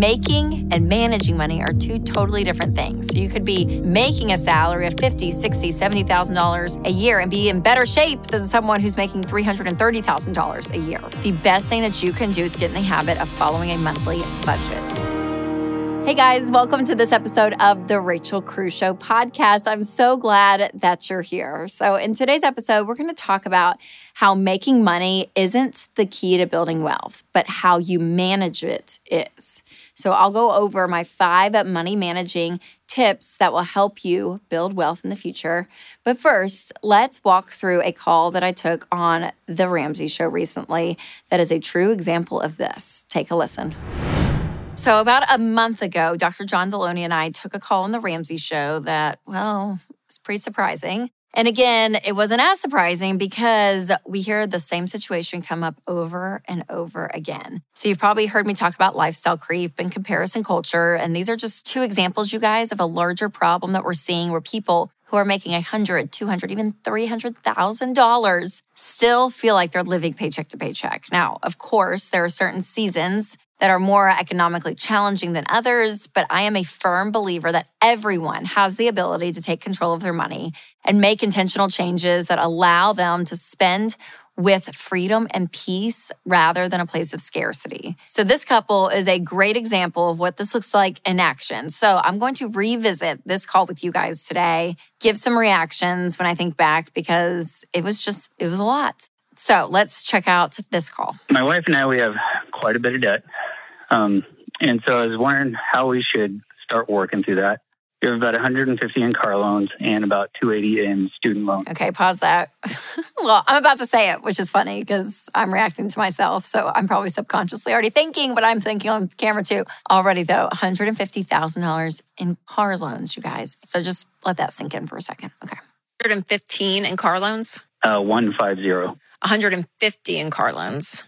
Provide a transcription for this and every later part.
making and managing money are two totally different things. So you could be making a salary of fifty, sixty, seventy thousand dollars a year and be in better shape than someone who's making three hundred and thirty thousand dollars a year. The best thing that you can do is get in the habit of following a monthly budget. Hey guys, welcome to this episode of the Rachel Cruze Show podcast. I'm so glad that you're here. So, in today's episode, we're going to talk about how making money isn't the key to building wealth, but how you manage it is. So, I'll go over my five money managing tips that will help you build wealth in the future. But first, let's walk through a call that I took on The Ramsey Show recently that is a true example of this. Take a listen. So, about a month ago, Dr. John Delony and I took a call on the Ramsey show that, well, was pretty surprising. And again, it wasn't as surprising because we hear the same situation come up over and over again. So, you've probably heard me talk about lifestyle creep and comparison culture. And these are just two examples, you guys, of a larger problem that we're seeing where people who are making a hundred, two hundred, even three hundred thousand dollars still feel like they're living paycheck to paycheck. Now, of course, there are certain seasons that are more economically challenging than others, but I am a firm believer that everyone has the ability to take control of their money and make intentional changes that allow them to spend with freedom and peace rather than a place of scarcity. So, this couple is a great example of what this looks like in action. So, I'm going to revisit this call with you guys today, give some reactions when I think back because it was just, it was a lot. So, let's check out this call. My wife and I, we have quite a bit of debt. Um, and so I was wondering how we should start working through that. You have about 150 in car loans and about 280 in student loans. Okay, pause that. well, I'm about to say it, which is funny because I'm reacting to myself. So I'm probably subconsciously already thinking what I'm thinking on camera too. Already, though, $150,000 in car loans, you guys. So just let that sink in for a second. Okay. 115 in car loans? Uh, 150. 150 in car loans.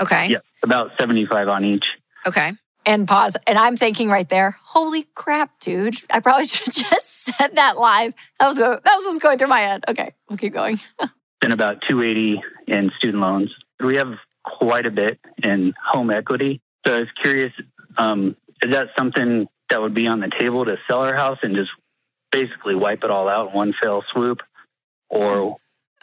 Okay. Yeah, about 75 on each. Okay. And pause. And I'm thinking right there, holy crap, dude. I probably should have just said that live. That was, that was what's going through my head. Okay, we'll keep going. Been about 280 in student loans. We have quite a bit in home equity. So I was curious, um, is that something that would be on the table to sell our house and just basically wipe it all out in one fell swoop? Or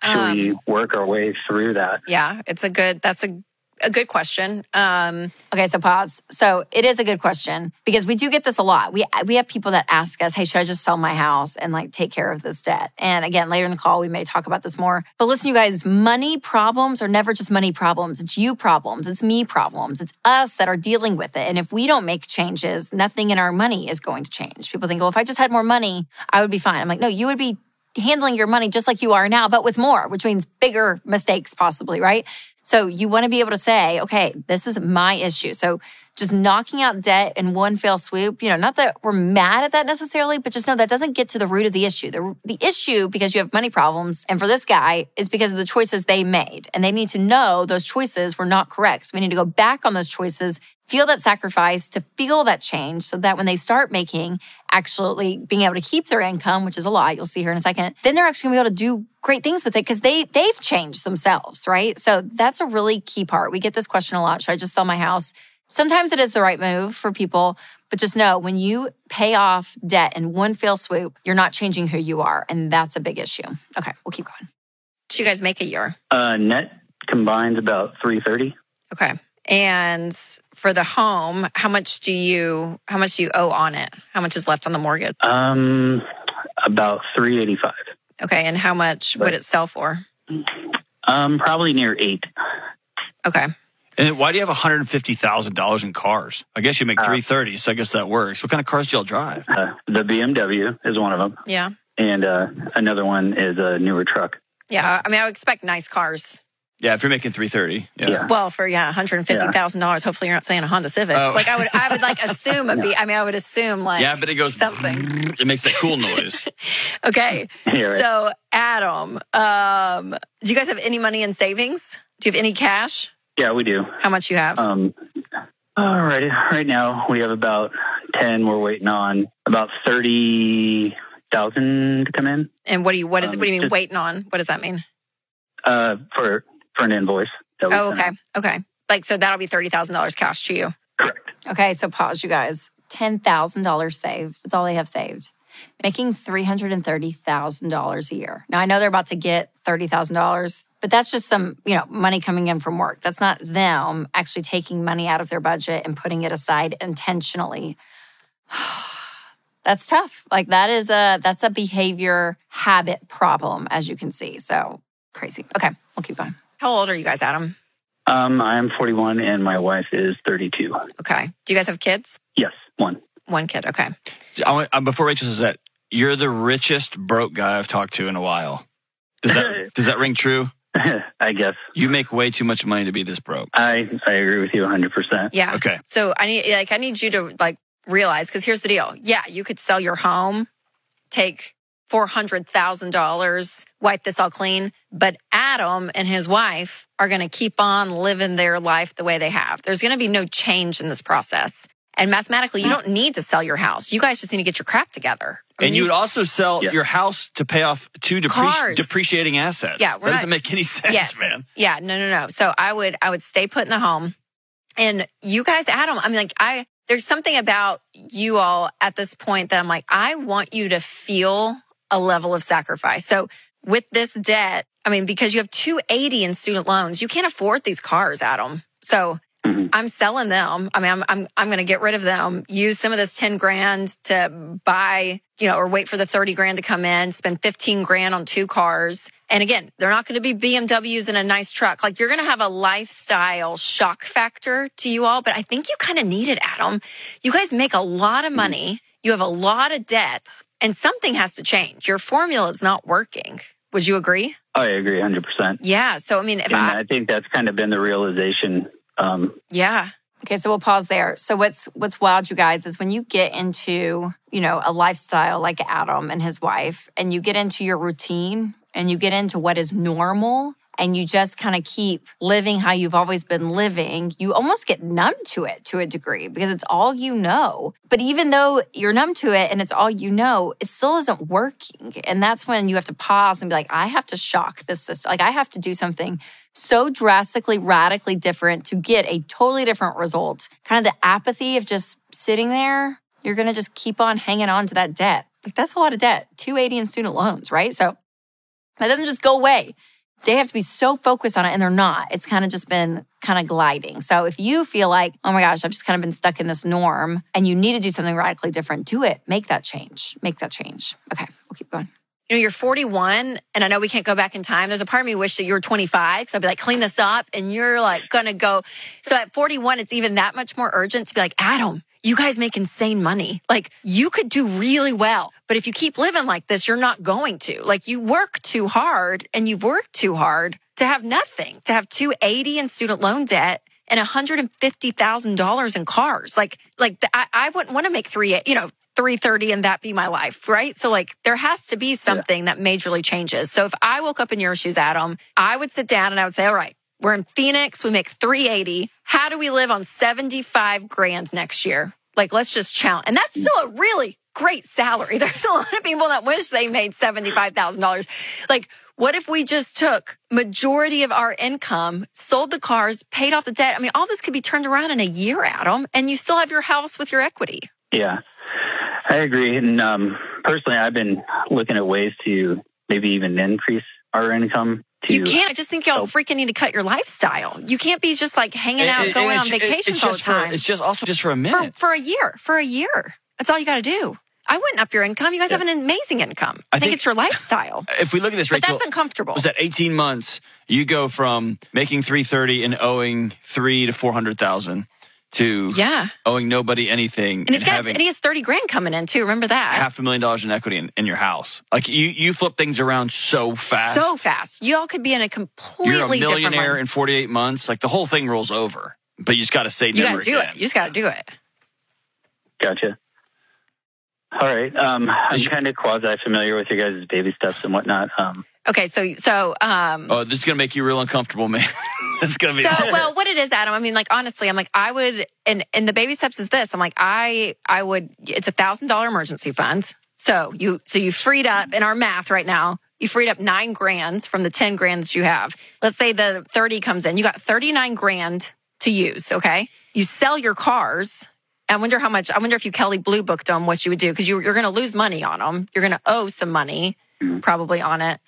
should um, we work our way through that? Yeah, it's a good, that's a a good question. Um, okay, so pause. So it is a good question because we do get this a lot. We we have people that ask us, "Hey, should I just sell my house and like take care of this debt?" And again, later in the call, we may talk about this more. But listen, you guys, money problems are never just money problems. It's you problems. It's me problems. It's us that are dealing with it. And if we don't make changes, nothing in our money is going to change. People think, "Well, if I just had more money, I would be fine." I'm like, "No, you would be." handling your money just like you are now, but with more, which means bigger mistakes, possibly, right? So you want to be able to say, okay, this is my issue. So just knocking out debt in one fell swoop, you know, not that we're mad at that necessarily, but just know that doesn't get to the root of the issue. The, the issue, because you have money problems, and for this guy, is because of the choices they made. And they need to know those choices were not correct. So we need to go back on those choices feel that sacrifice, to feel that change, so that when they start making actually being able to keep their income, which is a lot, you'll see here in a second, then they're actually gonna be able to do great things with it because they they've changed themselves, right? So that's a really key part. We get this question a lot: Should I just sell my house? Sometimes it is the right move for people, but just know when you pay off debt in one fell swoop, you're not changing who you are, and that's a big issue. Okay, we'll keep going. What you guys make a year? Uh, net combined about three thirty. Okay. And for the home, how much do you how much do you owe on it? How much is left on the mortgage? Um, about three eighty five. Okay, and how much but, would it sell for? Um, probably near eight. Okay. And why do you have one hundred fifty thousand dollars in cars? I guess you make uh, three thirty, so I guess that works. What kind of cars do y'all drive? Uh, the BMW is one of them. Yeah. And uh, another one is a newer truck. Yeah, I mean, I would expect nice cars. Yeah, if you're making 330. Yeah. yeah. Well, for yeah, $150,000, hopefully you're not saying a Honda Civic. Oh. Like I would I would like assume it'd be I mean I would assume like Yeah, but it goes something. It makes that cool noise. okay. Right. So, Adam, um, do you guys have any money in savings? Do you have any cash? Yeah, we do. How much you have? Um all right. Right now we have about 10 we're waiting on about 30,000 to come in. And what do you what is um, what do you mean just, waiting on? What does that mean? Uh for for an invoice. oh, okay. Okay. Like, so that'll be $30,000 cash to you. Correct. Okay, so pause, you guys. $10,000 saved. That's all they have saved. Making $330,000 a year. Now, I know they're about to get $30,000, but that's just some, you know, money coming in from work. That's not them actually taking money out of their budget and putting it aside intentionally. that's tough. Like that is a that's a behavior habit problem as you can see. So, crazy. Okay, we'll keep going. How old are you guys, Adam? Um, I am 41 and my wife is 32. Okay. Do you guys have kids? Yes, one. One kid. Okay. I want, uh, before Rachel says that, you're the richest broke guy I've talked to in a while. Does that does that ring true? I guess You make way too much money to be this broke. I I agree with you 100%. Yeah. Okay. So I need like I need you to like realize because here's the deal. Yeah, you could sell your home, take four hundred thousand dollars, wipe this all clean. But Adam and his wife are going to keep on living their life the way they have. There's going to be no change in this process. And mathematically, you hmm. don't need to sell your house. You guys just need to get your crap together. I mean, And you would also sell Yeah. your house to pay off two depreci- depreciating assets. Yeah, that we're doesn't not- make any sense, yes. man. Yeah, no, no, no. So I would, I would stay put in the home. And you guys, Adam, I mean, like, I, there's something about you all at this point that I'm like, I want you to feel a level of sacrifice. So with this debt, I mean, because you have 280 in student loans, you can't afford these cars, Adam. So Mhm. I'm selling them. I mean, I'm I'm I'm going to get rid of them. Use some of this 10 grand to buy, you know, or wait for the 30 grand to come in, spend 15 grand on two cars. And again, they're not going to be BMWs and a nice truck. Like you're going to have a lifestyle shock factor to you all, but I think you kind of need it, Adam. You guys make a lot of money. You have a lot of debts and something has to change. Your formula is not working. Would you agree? I agree 100%. Yeah. So, I mean, if And I, I think that's kind of been the realization. Um, yeah. Okay, so we'll pause there. So what's what's wild, you guys, is when you get into you know a lifestyle like Adam and his wife, and you get into your routine, and you get into what is normal, and you just kind of keep living how you've always been living. You almost get numb to it to a degree because it's all you know. But even though you're numb to it and it's all you know, it still isn't working, and that's when you have to pause and be like, I have to shock this system. Like I have to do something so drastically, radically different to get a totally different result. Kind of the apathy of just sitting there, you're going to just keep on hanging on to that debt. Like that's a lot of debt, 280 in student loans, right? So that doesn't just go away. They have to be so focused on it and they're not. It's kind of just been kind of gliding. So if you feel like, oh my gosh, I've just kind of been stuck in this norm and you need to do something radically different, do it. Make that change. Make that change. Okay, we'll keep going. you know, you're 41, and I know we can't go back in time. There's a part of me wish that you were 25 because I'd be like, clean this up, and you're like gonna go. So at 41, it's even that much more urgent to be like, Adam, you guys make insane money. Like you could do really well, but if you keep living like this, you're not going to. Like you work too hard, and you've worked too hard to have nothing, to have 280 in student loan debt and $150,000 in cars. Like, like the, I, I wouldn't want to make three, you know, 330 and that be my life, right? So like there has to be something that majorly changes. So if I woke up in your shoes, Adam, I would sit down and I would say, all right, we're in Phoenix, we make 380. How do we live on 75 grand next year? Like let's just challenge. And that's still a really great salary. There's a lot of people that wish they made $75,000. Like what if we just took majority of our income, sold the cars, paid off the debt? I mean, all this could be turned around in a year, Adam, and you still have your house with your equity. yeah, I agree. And um, personally, I've been looking at ways to maybe even increase our income. To You can't. I just think y'all help. freaking need to cut your lifestyle. You can't be just like hanging out, And- and going on vacations all the just for- time it's just also just for a minute. for a year. For a year, that's all you got to do. I wouldn't up your income. You guys Yeah. have an amazing income. I, I think, think- it's your lifestyle. if we look at this, But that's uncomfortable. was that 18 months? You go from making 330 and owing three to 400,000 to Yeah, owing nobody anything and he's got and he has thirty grand coming in too. Remember that? half a million dollars in equity in, in your house. Like you, you flip things around so fast. So fast. Y'all could be in a completely You're a different. millionaire in 48 months. Like the whole thing rolls over. But you just got to say You never got to do again. it. You just got to do it. Gotcha. All right. Um, I'm kind of quasi familiar with your guys' baby steps and whatnot. Um, Okay, so so um, Oh, this is gonna make you real uncomfortable, man. it's gonna be. So, well, what it is, Adam? I mean, like honestly, I'm like, I would, and and the baby steps is this. I'm like, I I would. It's a thousand dollar emergency fund. So you so you freed up in our math right now. You freed up nine grands from the ten grand that you have. Let's say the thirty comes in. You got thirty nine grand to use. Okay, you sell your cars. I wonder how much, I wonder if you Kelley Blue booked them, what you would do, because you, you're going to lose money on them. You're going to owe some money Mhm. probably on it.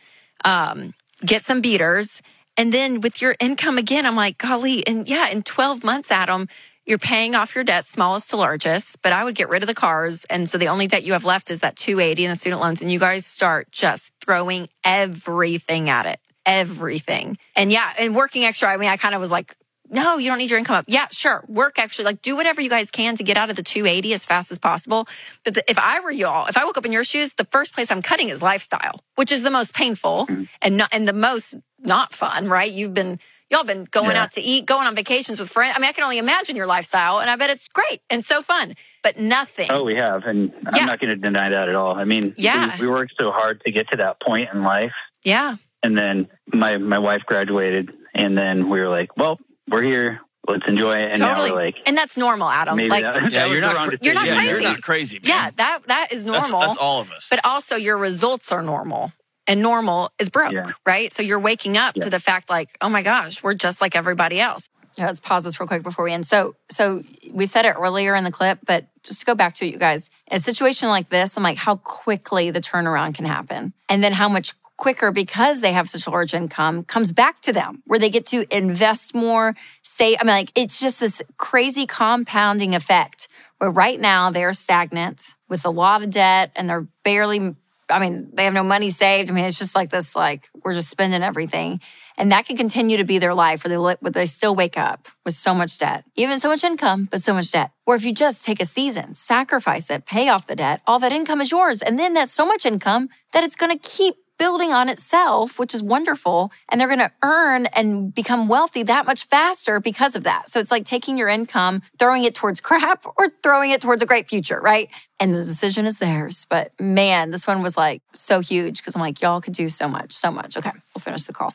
Um, get some beaters. And then with your income again, I'm like, golly, and yeah, in 12 months, Adam, you're paying off your debt, smallest to largest, but I would get rid of the cars. And so the only debt you have left is that 280 and the student loans. And you guys start just throwing everything at it, everything. And yeah, and working extra. I mean, I kind of was like, no, you don't need your income up. Yeah, sure. Work actually, like do whatever you guys can to get out of the 280 as fast as possible. But the, if I were y'all, if I woke up in your shoes, the first place I'm cutting is lifestyle, which is the most painful mm-hmm. and not, and the most not fun, right? You've been, y'all been going Yeah. out to eat, going on vacations with friends. I mean, I can only imagine your lifestyle and I bet it's great and so fun, but nothing. Oh, we have, and Yeah. I'm not going to deny that at all. I mean, Yeah. we, we worked so hard to get to that point in life, Yeah. and then my my wife graduated, and then we were like, well, we're here, let's enjoy it, and totally. now we're like, and that's normal, Adam. maybe like, that, Yeah, that you're not. wrong You're not decision. yeah, You're crazy. not crazy. Man. yeah, that, that is normal. that's all of us. but also your results are normal and normal is broke Yeah. right so you're waking up Yeah. to the fact like oh my gosh we're just like everybody else Yeah, let's pause this real quick before we end. So, so we said it earlier in the clip, but just to go back to it, you guys, in a situation like this, I'm like, how quickly the turnaround can happen, and then how much quicker because they have such a large income comes back to them, where they get to invest more. Say, I mean, like it's just this crazy compounding effect. Where right now they're stagnant with a lot of debt, and they're barely. I mean, they have no money saved. I mean, it's just like this, like we're just spending everything. And that can continue to be their life where they, where they still wake up with so much debt, even so much income, but so much debt. Or if you just take a season, sacrifice it, pay off the debt, all that income is yours. And then that's so much income that it's going to keep building on itself, which is wonderful. And they're going to earn and become wealthy that much faster because of that. So it's like taking your income, throwing it towards crap or throwing it towards a great future, right? And the decision is theirs. But man, this one was like so huge because I'm like, y'all could do so much, so much. Okay, we'll finish the call.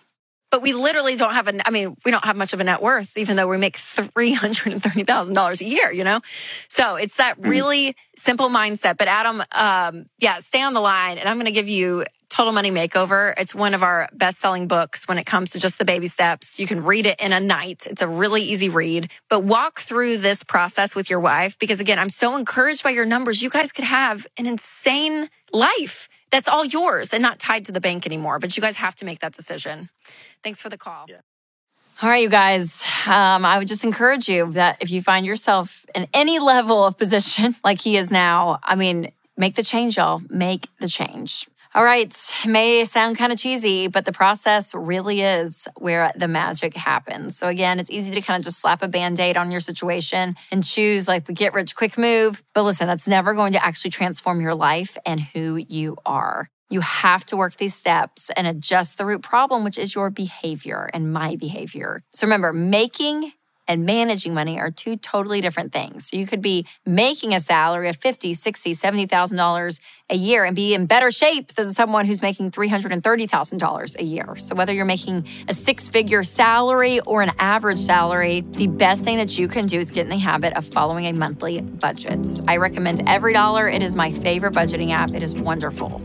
but we literally don't have a i mean we don't have much of a net worth even though we make $330000 a year you know so it's that really simple mindset but adam um, yeah stay on the line and i'm going to give you total money makeover. It's one of our best-selling books when it comes to just the baby steps. You can read it in a night. It's a really easy read. But walk through this process with your wife because again i'm so encouraged by your numbers. You guys could have an insane life that's all yours and not tied to the bank anymore. But you guys have to make that decision. Thanks for the call. All right, you guys. Um, I would just encourage you that if you find yourself in any level of position like he is now, I mean, make the change, y'all. Make the change. All right, may sound kind of cheesy, but the process really is where the magic happens. So, again, it's easy to kind of just slap a band aid on your situation and choose like the get rich quick move. But listen, that's never going to actually transform your life and who you are. You have to work these steps and adjust the root problem, which is your behavior and my behavior. So remember, making and managing money are two totally different things. So you could be making a salary of 50, 60, 70,000 dollars a year and be in better shape than someone who's making $330,000 a year. So whether you're making a six-figure salary or an average salary, the best thing that you can do is get in the habit of following a monthly budget. I recommend EveryDollar. It is my favorite budgeting app. It is wonderful.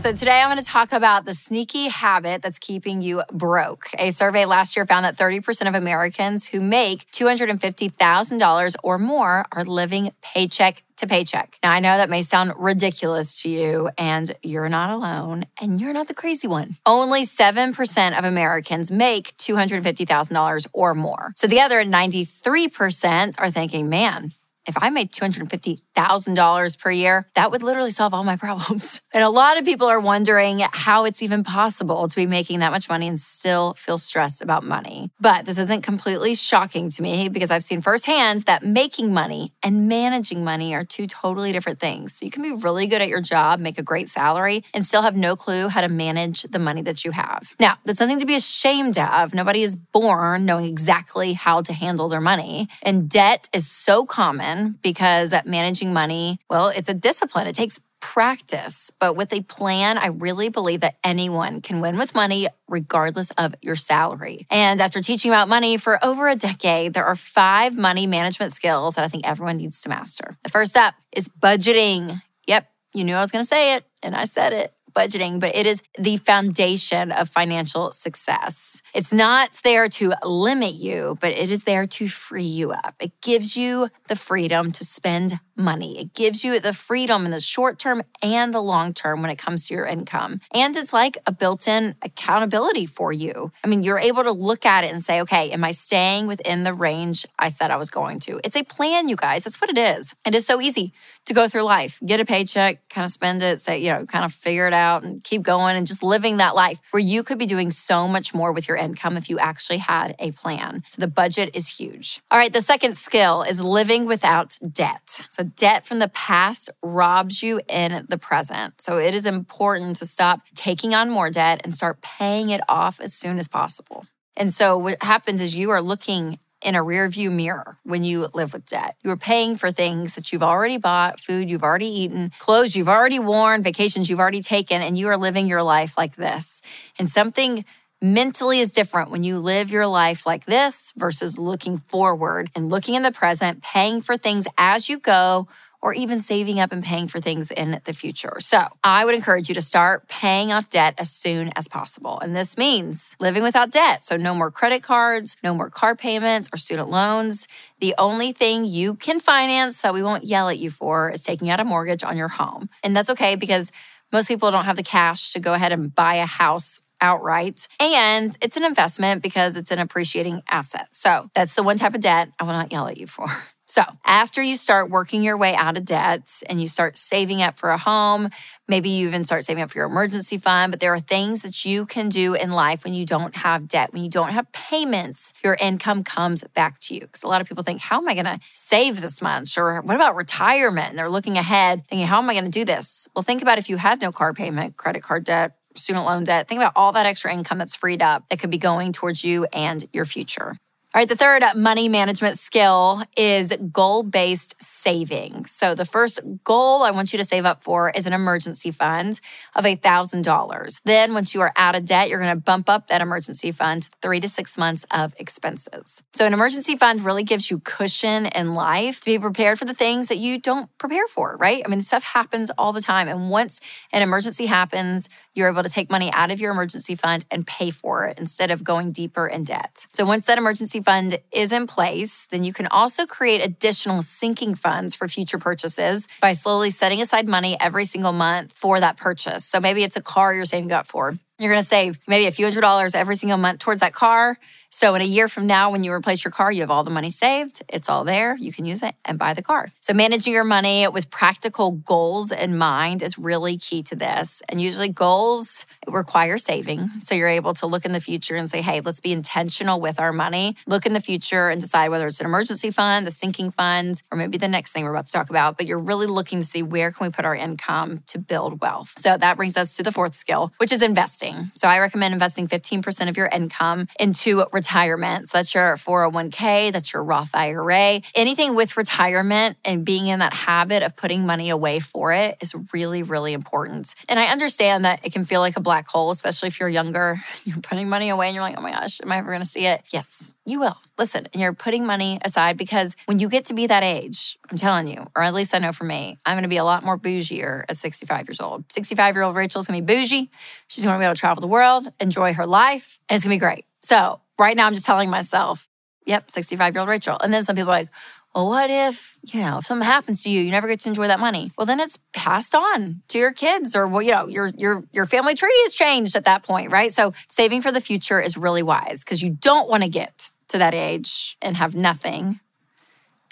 So, today I'm going to talk about the sneaky habit that's keeping you broke. A survey last year found that 30% of Americans who make $250,000 or more are living paycheck to paycheck. Now, I know that may sound ridiculous to you, and you're not alone, and you're not the crazy one. Only 7% of Americans make $250,000 or more. So, the other 93% are thinking, man, if I made $250,000 per year, that would literally solve all my problems. And a lot of people are wondering how it's even possible to be making that much money and still feel stressed about money. But this isn't completely shocking to me because I've seen firsthand that making money and managing money are two totally different things. So you can be really good at your job, make a great salary, and still have no clue how to manage the money that you have. Now, that's nothing to be ashamed of. Nobody is born knowing exactly how to handle their money. And debt is so common because managing money, well, it's a discipline. It takes practice. But with a plan, I really believe that anyone can win with money regardless of your salary. And after teaching about money for over a decade, there are five money management skills that I think everyone needs to master. The first up is budgeting. Yep, you knew I was going to say it, and I said it budgeting, but it is the foundation of financial success. It's not there to limit you, but it is there to free you up. It gives you the freedom to spend money. It gives you the freedom in the short term and the long term when it comes to your income. And it's like a built in accountability for you. I mean, you're able to look at it and say, okay, am I staying within the range I said I was going to? It's a plan, you guys. That's what it is. It is so easy to go through life, get a paycheck, kind of spend it, say, you know, kind of figure it out and keep going and just living that life where you could be doing so much more with your income if you actually had a plan. So the budget is huge. All right, the second skill is living without debt. So debt from the past robs you in the present. So it is important to stop taking on more debt and start paying it off as soon as possible. And so what happens is you are looking in a rear view mirror when you live with debt. You are paying for things that you've already bought, food you've already eaten, clothes you've already worn, vacations you've already taken, and you are living your life like this. And something mentally is different when you live your life like this versus looking forward and looking in the present, paying for things as you go or even saving up and paying for things in the future. So I would encourage you to start paying off debt as soon as possible. And this means living without debt. So no more credit cards, no more car payments or student loans. The only thing you can finance that we won't yell at you for is taking out a mortgage on your home. And that's okay because most people don't have the cash to go ahead and buy a house outright. And it's an investment because it's an appreciating asset. So that's the one type of debt I will not yell at you for. So, after you start working your way out of debt and you start saving up for a home, maybe you even start saving up for your emergency fund, but there are things that you can do in life when you don't have debt, when you don't have payments, your income comes back to you. Because a lot of people think, how am I going to save this much? Or what about retirement? And they're looking ahead, thinking, how am I going to do this? Well, think about if you had no car payment, credit card debt, student loan debt. Think about all that extra income that's freed up that could be going towards you and your future. All right, the third money management skill is goal based saving. So, the first goal I want you to save up for is an emergency fund of $1,000. Then, once you are out of debt, you're going to bump up that emergency fund three to six months of expenses. So, an emergency fund really gives you cushion in life to be prepared for the things that you don't prepare for, right? I mean, stuff happens all the time. And once an emergency happens, you're able to take money out of your emergency fund and pay for it instead of going deeper in debt. So, once that emergency fund is in place, then you can also create additional sinking funds for future purchases by slowly setting aside money every single month for that purchase. So maybe it's a car you're saving up for. You're going to save maybe a few hundred dollars every single month towards that car. So in a year from now, when you replace your car, you have all the money saved. It's all there. You can use it and buy the car. So managing your money with practical goals in mind is really key to this. And usually goals require saving. So you're able to look in the future and say, hey, let's be intentional with our money. Look in the future and decide whether it's an emergency fund, a sinking fund, or maybe the next thing we're about to talk about. But you're really looking to see where can we put our income to build wealth. So that brings us to the fourth skill, which is investing. So I recommend investing 15% of your income into retirement. So that's your 401k, that's your Roth IRA. Anything with retirement and being in that habit of putting money away for it is really, really important. And I understand that it can feel like a black hole, especially if you're younger. You're putting money away and you're like, oh my gosh, am I ever going to see it? Yes, you will. Listen, and you're putting money aside because when you get to be that age, I'm telling you, or at least I know for me, I'm going to be a lot more bougier at 65 years old. 65 year old Rachel's going to be bougie. She's going to be able to travel the world, enjoy her life, and it's going to be great. So right now I'm just telling myself, yep, 65 year old Rachel. And then some people are like, well, what if, you know, if something happens to you, you never get to enjoy that money? Well, then it's passed on to your kids or well, you know, your your your family tree is changed at that point, right? So saving for the future is really wise because you don't want to get to that age and have nothing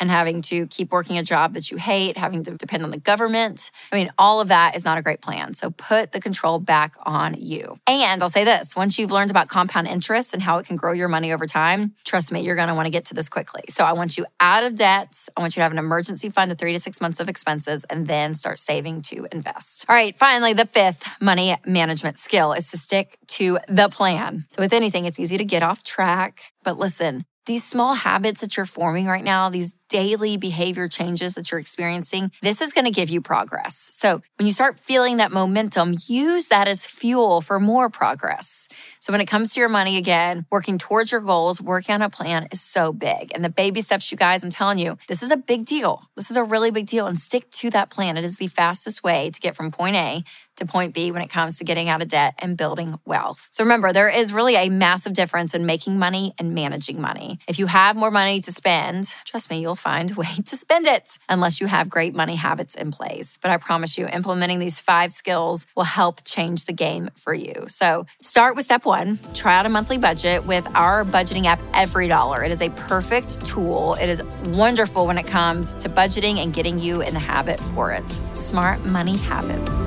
and having to keep working a job that you hate, having to depend on the government. I mean, all of that is not a great plan. So put the control back on you. And I'll say this once you've learned about compound interest and how it can grow your money over time, trust me, you're going to want to get to this quickly. So I want you out of debt. I want you to have an emergency fund of three to six months of expenses and then start saving to invest. All right, finally, the fifth money management skill is to stick to the plan. So with anything, it's easy to get off track. But listen, these small habits that you're forming right now, these daily behavior changes that you're experiencing, this is going to give you progress. So when you start feeling that momentum, use that as fuel for more progress. So when it comes to your money again, working towards your goals, working on a plan is so big. And the baby steps, you guys, I'm telling you, this is a big deal. This is a really big deal. And stick to that plan. It is the fastest way to get from point A to point B when it comes to getting out of debt and building wealth. So remember, there is really a massive difference in making money and managing money. If you have more money to spend, trust me, you'll find a way to spend it unless you have great money habits in place. But I promise you, implementing these five skills will help change the game for you. So start with step one try out a monthly budget with our budgeting app, EveryDollar. It is a perfect tool. It is wonderful when it comes to budgeting and getting you in the habit for it. Smart money habits.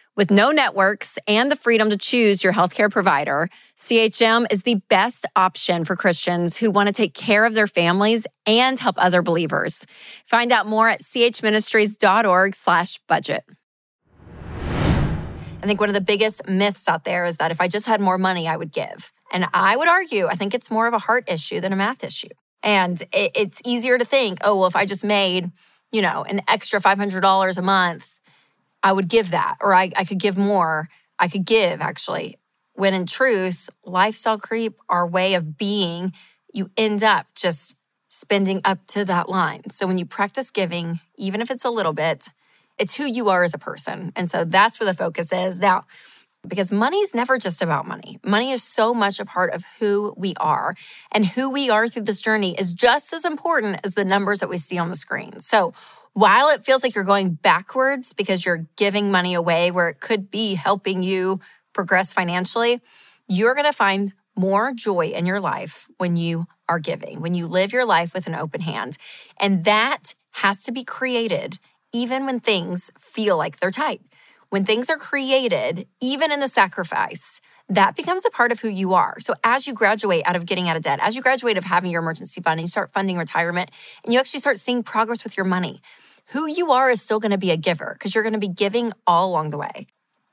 With no networks and the freedom to choose your healthcare provider, CHM is the best option for Christians who want to take care of their families and help other believers. Find out more at chministries.org/budget. I think one of the biggest myths out there is that if I just had more money, I would give. And I would argue, I think it's more of a heart issue than a math issue. And it's easier to think, oh, well, if I just made, you know, an extra $500 a month, I would give that, or I, I could give more. I could give actually. When in truth, lifestyle creep, our way of being, you end up just spending up to that line. So when you practice giving, even if it's a little bit, it's who you are as a person. And so that's where the focus is. Now, because money is never just about money. Money is so much a part of who we are. And who we are through this journey is just as important as the numbers that we see on the screen. So, while it feels like you're going backwards because you're giving money away where it could be helping you progress financially, you're going to find more joy in your life when you are giving, when you live your life with an open hand. And that has to be created even when things feel like they're tight. When things are created, even in the sacrifice, that becomes a part of who you are. So as you graduate out of getting out of debt, as you graduate of having your emergency fund and you start funding retirement, and you actually start seeing progress with your money, who you are is still going to be a giver because you're going to be giving all along the way.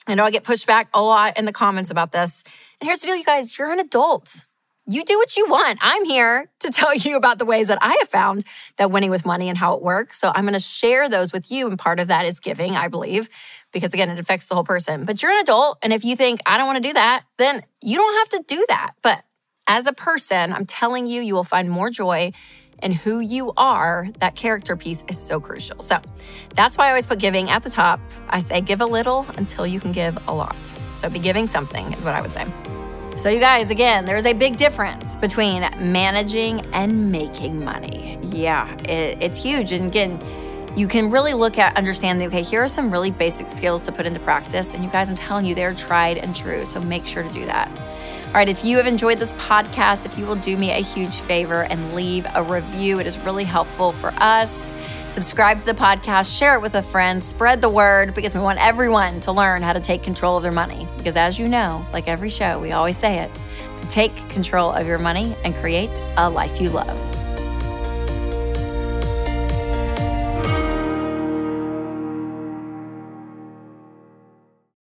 I know I get pushed back a lot in the comments about this. And here's the deal, you guys you're an adult. You do what you want. I'm here to tell you about the ways that I have found that winning with money and how it works. So I'm going to share those with you. And part of that is giving, I believe, because again, it affects the whole person. But you're an adult. And if you think, I don't want to do that, then you don't have to do that. But as a person, I'm telling you, you will find more joy and who you are, that character piece is so crucial. So that's why I always put giving at the top. I say give a little until you can give a lot. So be giving something, is what I would say. So, you guys, again, there's a big difference between managing and making money. Yeah, it, it's huge. And again, you can really look at understanding, okay, here are some really basic skills to put into practice. And you guys, I'm telling you, they're tried and true. So make sure to do that. All right, if you have enjoyed this podcast, if you will do me a huge favor and leave a review, it is really helpful for us. Subscribe to the podcast, share it with a friend, spread the word because we want everyone to learn how to take control of their money. Because as you know, like every show, we always say it to take control of your money and create a life you love.